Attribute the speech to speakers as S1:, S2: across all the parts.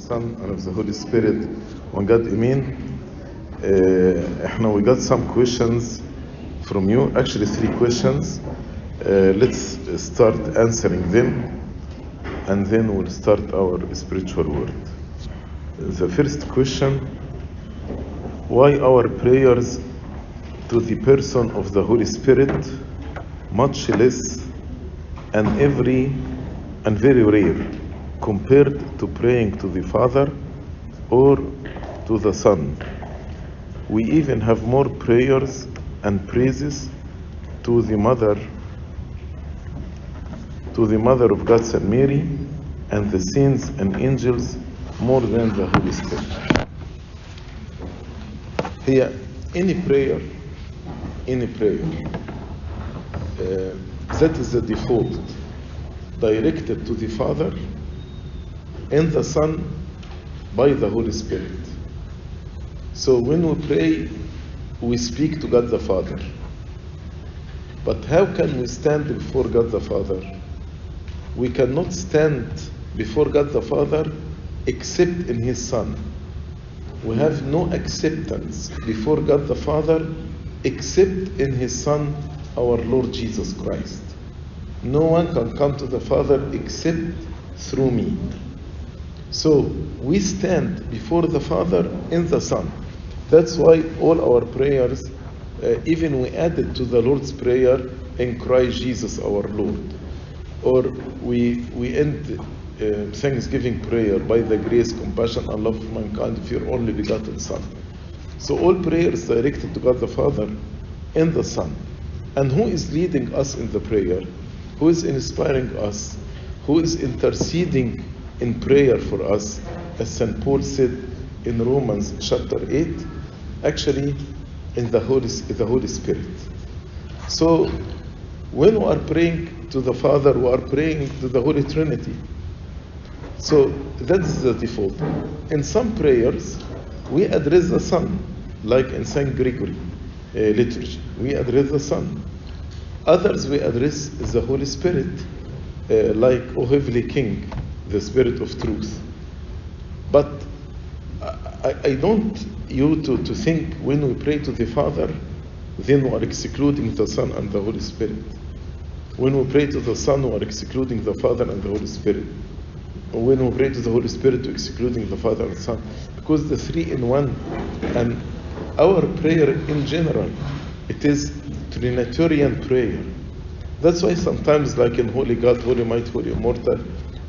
S1: Son and of the Holy Spirit. One God, Amen. Uh, we got some questions from you, actually three questions. Uh, let's start answering them and then we'll start our spiritual world. The first question Why our prayers to the person of the Holy Spirit much less and every and very rare? Compared to praying to the Father or to the Son. We even have more prayers and praises to the Mother, to the Mother of God, Saint Mary, and the saints and angels more than the Holy Spirit. Here, any prayer, any prayer, uh, that is the default, directed to the Father and the Son by the Holy Spirit. So when we pray, we speak to God the Father. But how can we stand before God the Father? We cannot stand before God the Father except in His Son. We have no acceptance before God the Father except in His Son, our Lord Jesus Christ. No one can come to the Father except through me. So we stand before the Father in the Son. That's why all our prayers, uh, even we added to the Lord's Prayer in Christ Jesus our Lord. Or we, we end uh, Thanksgiving prayer by the grace, compassion, and love of mankind of your only begotten Son. So all prayers directed to God the Father and the Son. And who is leading us in the prayer? Who is inspiring us? Who is interceding in prayer for us? As St. Paul said in Romans chapter 8, actually in the Holy, the Holy Spirit. So when we are praying to the Father, we are praying to the Holy Trinity. So that's the default. In some prayers, we address the Son, like in St. Gregory uh, liturgy. We address the Son. Others we address the Holy Spirit, uh, like O Heavenly King, the Spirit of Truth. But I, I don't you to, to think when we pray to the Father, then we are excluding the Son and the Holy Spirit. When we pray to the Son, we are excluding the Father and the Holy Spirit. When we pray to the Holy Spirit, we're excluding the Father and the Son. Because the three in one, and our prayer in general, it is Trinitarian prayer. That's why sometimes, like in Holy God, Holy Might, Holy Immortal,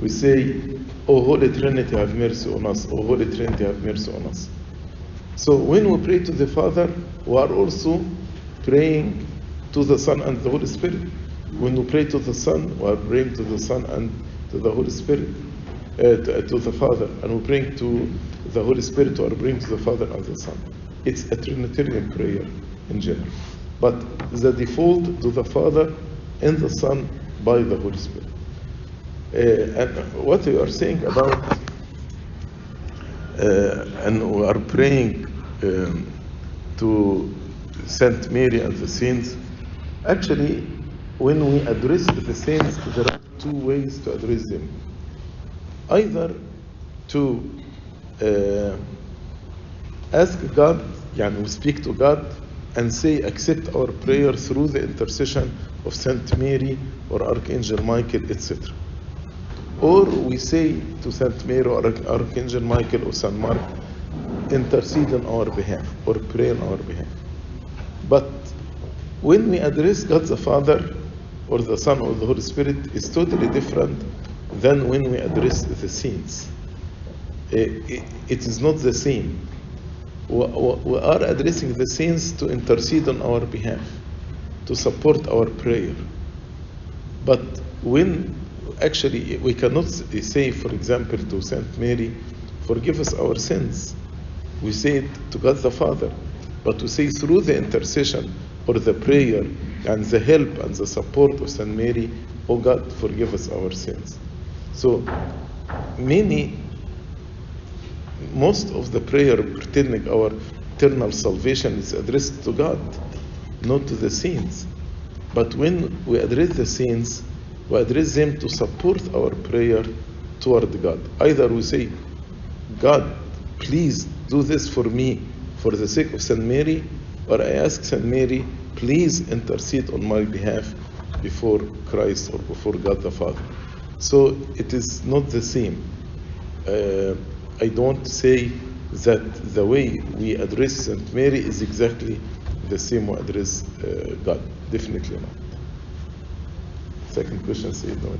S1: we say, O Holy Trinity, have mercy on us. O Holy Trinity, have mercy on us. So when we pray to the Father, we are also praying to the Son and the Holy Spirit. When we pray to the Son, we are praying to the Son and to the Holy Spirit, uh, to, to, the Father, and we pray to the Holy Spirit, we are praying to the Father and the Son. It's a Trinitarian prayer in general. But the default to the Father and the Son by the Holy Spirit. Uh, and what we are saying about, uh, and we are praying um, to Saint Mary and the saints. Actually, when we address the saints, there are two ways to address them. Either to uh, ask God, yani we speak to God and say, accept our prayer through the intercession of Saint Mary or Archangel Michael, etc. Or we say to Saint Mary or Archangel Michael or Saint Mark, intercede on our behalf or pray on our behalf. But when we address God the Father or the Son or the Holy Spirit, it's totally different than when we address the saints. Eh, it is not the same. We are addressing the saints to intercede on our behalf, to support our prayer. But when actually we cannot say, for example, to Saint Mary, forgive us our sins. We say it to God the Father, but we say through the intercession or the prayer and the help and the support of Saint Mary, oh God, forgive us our sins. So many, most of the prayer pretending our eternal salvation is addressed to God, not to the saints. But when we address the saints, we address them to support our prayer toward God. Either we say, God, please do this for me for the sake of Saint Mary, or I ask Saint Mary, please intercede on my behalf before Christ or before God the Father. So it is not the same. Uh, I don't say that the way we address Saint Mary is exactly the same we address uh, God. Definitely not. Second question, say no one.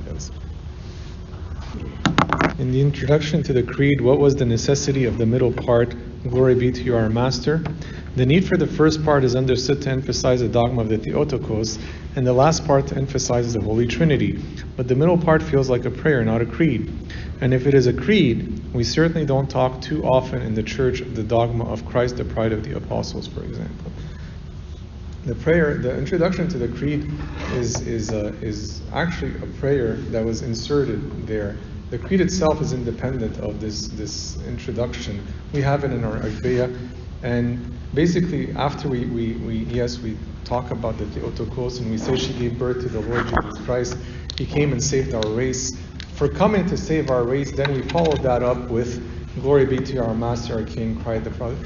S2: In the introduction to the Creed, what was the necessity of the middle part, Glory be to you, our Master? The need for the first part is understood to emphasize the dogma of the Theotokos, and the last part emphasizes the Holy Trinity. But the middle part feels like a prayer, not a creed. And if it is a creed, we certainly don't talk too often in the church of the dogma of Christ, the pride of the apostles, for example. The prayer, the introduction to the creed is, is, uh, is actually a prayer that was inserted there. The creed itself is independent of this, this introduction. We have it in our Agpeya, and basically after we, we, we, yes, we talk about the Theotokos and we say she gave birth to the Lord Jesus Christ, he came and saved our race. For coming to save our race, then we follow that up with glory be to our Master, our King, cried the prophet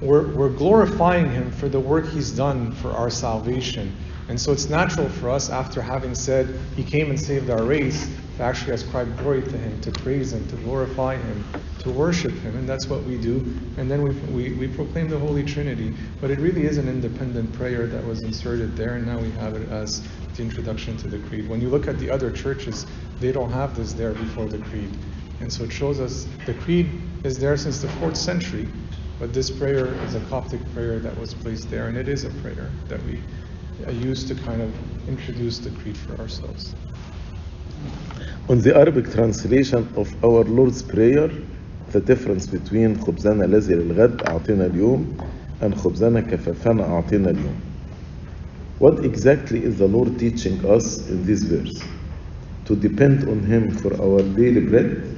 S2: we're, we're glorifying him for the work he's done for our salvation. And so it's natural for us, after having said he came and saved our race, to actually ascribe glory to him, to praise him, to glorify him, to worship him. And that's what we do. And then we, we, we proclaim the Holy Trinity. But it really is an independent prayer that was inserted there, and now we have it as the introduction to the Creed. When you look at the other churches, they don't have this there before the Creed. And so it shows us the Creed is there since the fourth century. But this prayer is a Coptic prayer that was placed there, and it is a prayer that we use to kind of introduce the creed for ourselves.
S1: On the Arabic translation of our Lord's Prayer, the difference between خبزنا الذي للغد أعطينا اليوم and خبزنا كفافنا أعطينا اليوم. What exactly is the Lord teaching us in this verse? To depend on Him for our daily bread?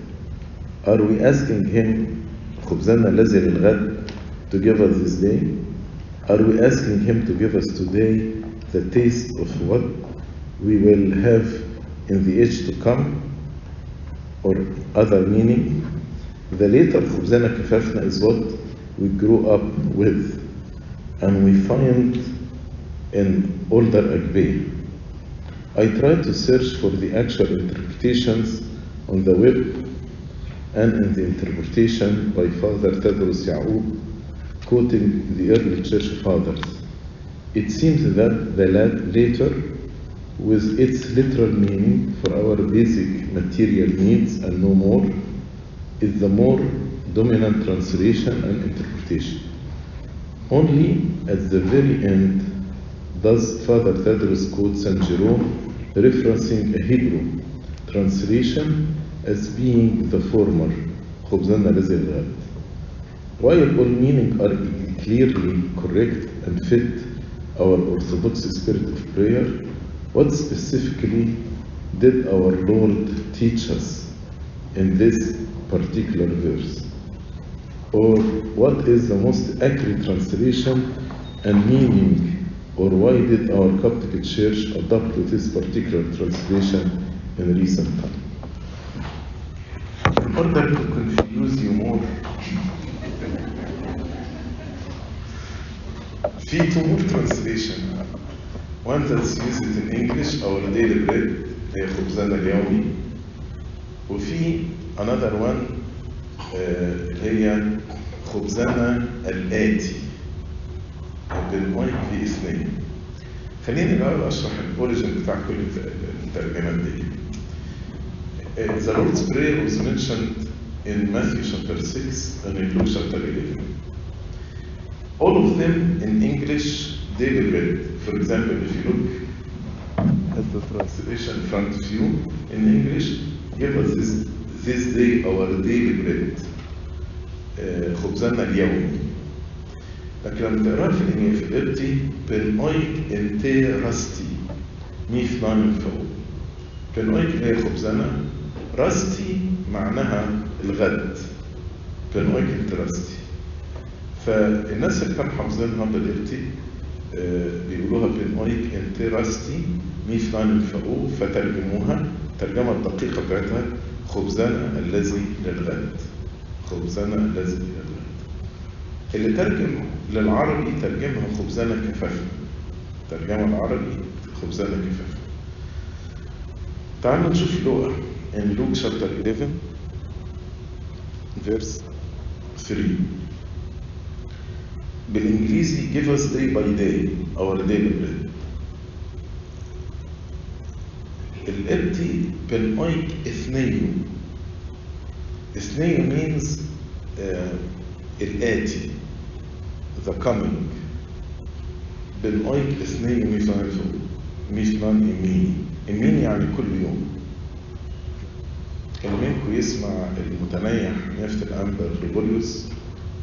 S1: Are we asking Him خبزنا الذي للغد to give us this day? Are we asking Him to give us today the taste of what we will have in the age to come? Or other meaning? The later خبزنا كفافنا is what we grew up with and we find in older Agpeya. I tried to search for the actual interpretations on the web and in the interpretation by Father Tadros Yacoub quoting the early church fathers. It seems that the letter, with its literal meaning for our basic material needs and no more, is the more dominant translation and interpretation. Only at the very end does Father Tadros quote Saint Jerome, referencing a Hebrew translation as being the former, خبزنا لزي while all meaning are clearly correct and fit our Orthodox spirit of prayer, what specifically did our Lord teach us in this particular verse? Or what is the most accurate translation and meaning, or why did our Coptic Church adopt this particular translation in recent time? Order to confuse في two more translation one that's used in English our daily bread هي خبزنا اليومي وفي another one اللي هي خبزنا الآتي بالمايك في اثنين خليني الأول أشرح الأوريجن بتاع كل الترجمات دي The Lord's Prayer was mentioned in Matthew chapter 6 and in Luke chapter 11. All of them in English daily bread. For example, if you look at the translation in front of you in English, give us this, this day our daily bread. خبزنا اليومي. لكن لما تقراه في في القبطي بالأيك انتي راستي مي فلان فوق. بالأيك هي خبزنا راستي معناها الغد. بالأيك انتي راستي. فالناس اللي كانوا حافظينها بالقبطي بيقولوها بالأيك انتي راستي مي فلان فوق فترجموها الترجمة الدقيقة بتاعتها خبزنا الذي للغد. خبزنا الذي إلى الغد اللي ترجم للعربي ترجمها خبزنا كفافنا ترجمة العربي خبزنا كفافنا تعالوا نشوف لوقا in Luke chapter 11 verse 3 بالإنجليزي give us day by day our daily bread. الابتي بالأيك إثنيو إثنيو means uh, الآتي the coming. بالأيك إثنيو ميثانيفو ميثنان إميني إميني يعني كل يوم. كان منكم يسمع المتنيح نيافة الأنبا غريغوريوس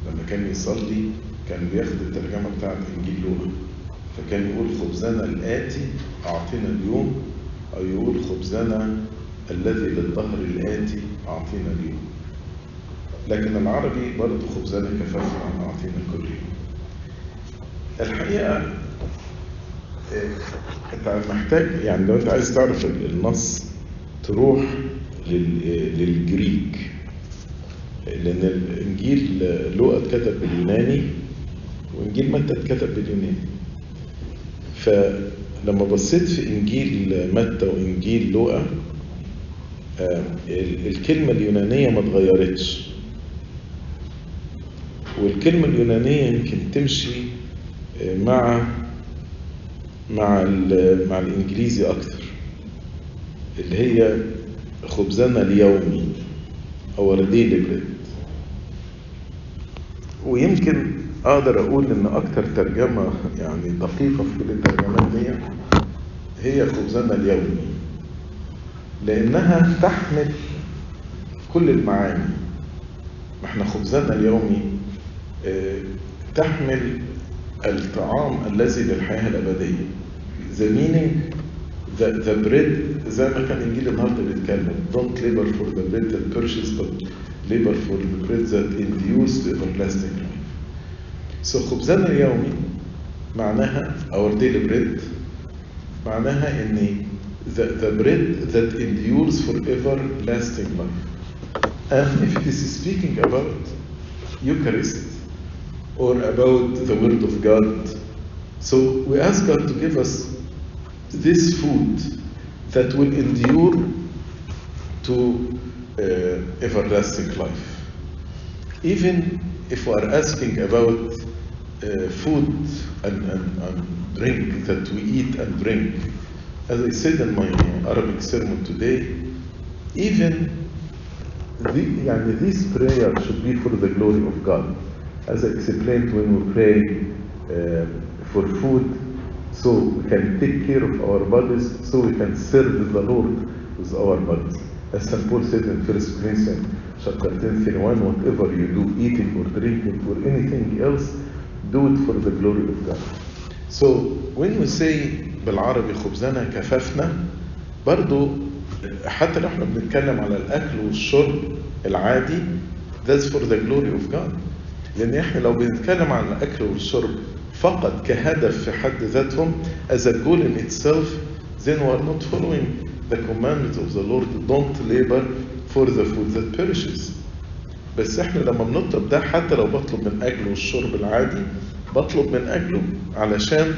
S1: لما كان يصلي كان بياخد الترجمة بتاعت إنجيل لوقا. فكان يقول خبزنا الآتي أعطينا اليوم. أو يقول خبزنا الذي للظهر الآتي أعطينا اليوم. لكن العربي برضه خبزنا كفافنا أعطينا كل يوم. الحقيقة أنت محتاج يعني لو أنت عايز تعرف النص تروح للجريك. لأن الإنجيل لوقا اتكتب باليوناني. وإنجيل متى اتكتب باليوناني فلما بصيت في إنجيل متى وإنجيل لوقا الكلمة اليونانية ما اتغيرتش. والكلمة اليونانية يمكن تمشي مع مع مع الإنجليزي أكتر اللي هي خبزنا اليومي أو daily bread ويمكن أقدر أقول إن أكتر ترجمة يعني دقيقة في كل الترجمات دي هي خبزنا اليومي لأنها تحمل كل المعاني. إحنا خبزنا اليومي تحمل الطعام الذي للحياة الأبدية. The meaning the, the bread زي ما كان إنجيل النهارده بيتكلم. Don't labor for the bread that perishes but labor for the bread that endures to everlasting life. so خبزنا اليومي معناها our daily bread معناها إن the, the bread that endures for everlasting life and if it is speaking about Eucharist or about the Word of God so we ask God to give us this food that will endure to uh, everlasting life. Even if we are asking about uh, food and, and, and drink that we eat and drink. As I said in my Arabic sermon today, even the, this prayer should be for the glory of God. As I explained when we pray uh, um, for food, so we can take care of our bodies, so we can serve the Lord with our bodies. As St. Paul said in 1 Corinthians chapter 10, 31, whatever you do, eating or drinking or anything else, do it for the glory of God. So when we say بالعربي خبزنا كفافنا برضو حتى لو إحنا بنتكلم على الاكل والشرب العادي that's for the glory of God لأن إحنا لو بنتكلم عن الاكل والشرب فقط كهدف في حد ذاتهم as a goal in itself then we are not following the commandment of the Lord don't labor for the food that perishes بس إحنا لما بنطلب ده حتى لو بطلب من اجله الشرب العادي بطلب من اجله علشان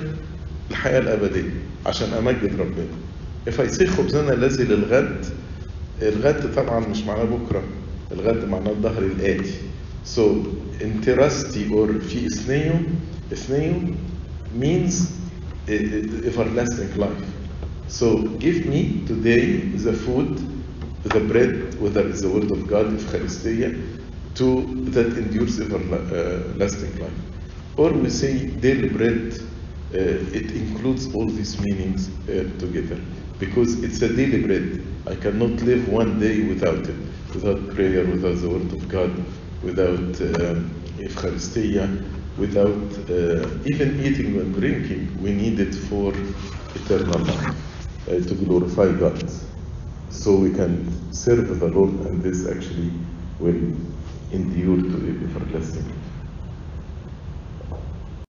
S1: الحياة الأبدية عشان أمجد ربنا. Say خبزنا الذي للغد الغد طبعا مش معناه بكرة الغد معناه الظهر الآتي. So interasti or في إثنيو إثنيو means everlasting life. So give me today the food the bread whether it's the word of God Eucharistia. To that endures everlasting life or we say daily bread uh, it includes all these meanings uh, together because it's a daily bread. I cannot live one day without it, without prayer, without the Word of God, without um, Eucharistia, without uh, even eating and drinking. We need it for eternal life, to glorify God. So we can serve the Lord, and this actually will endure to everlasting life.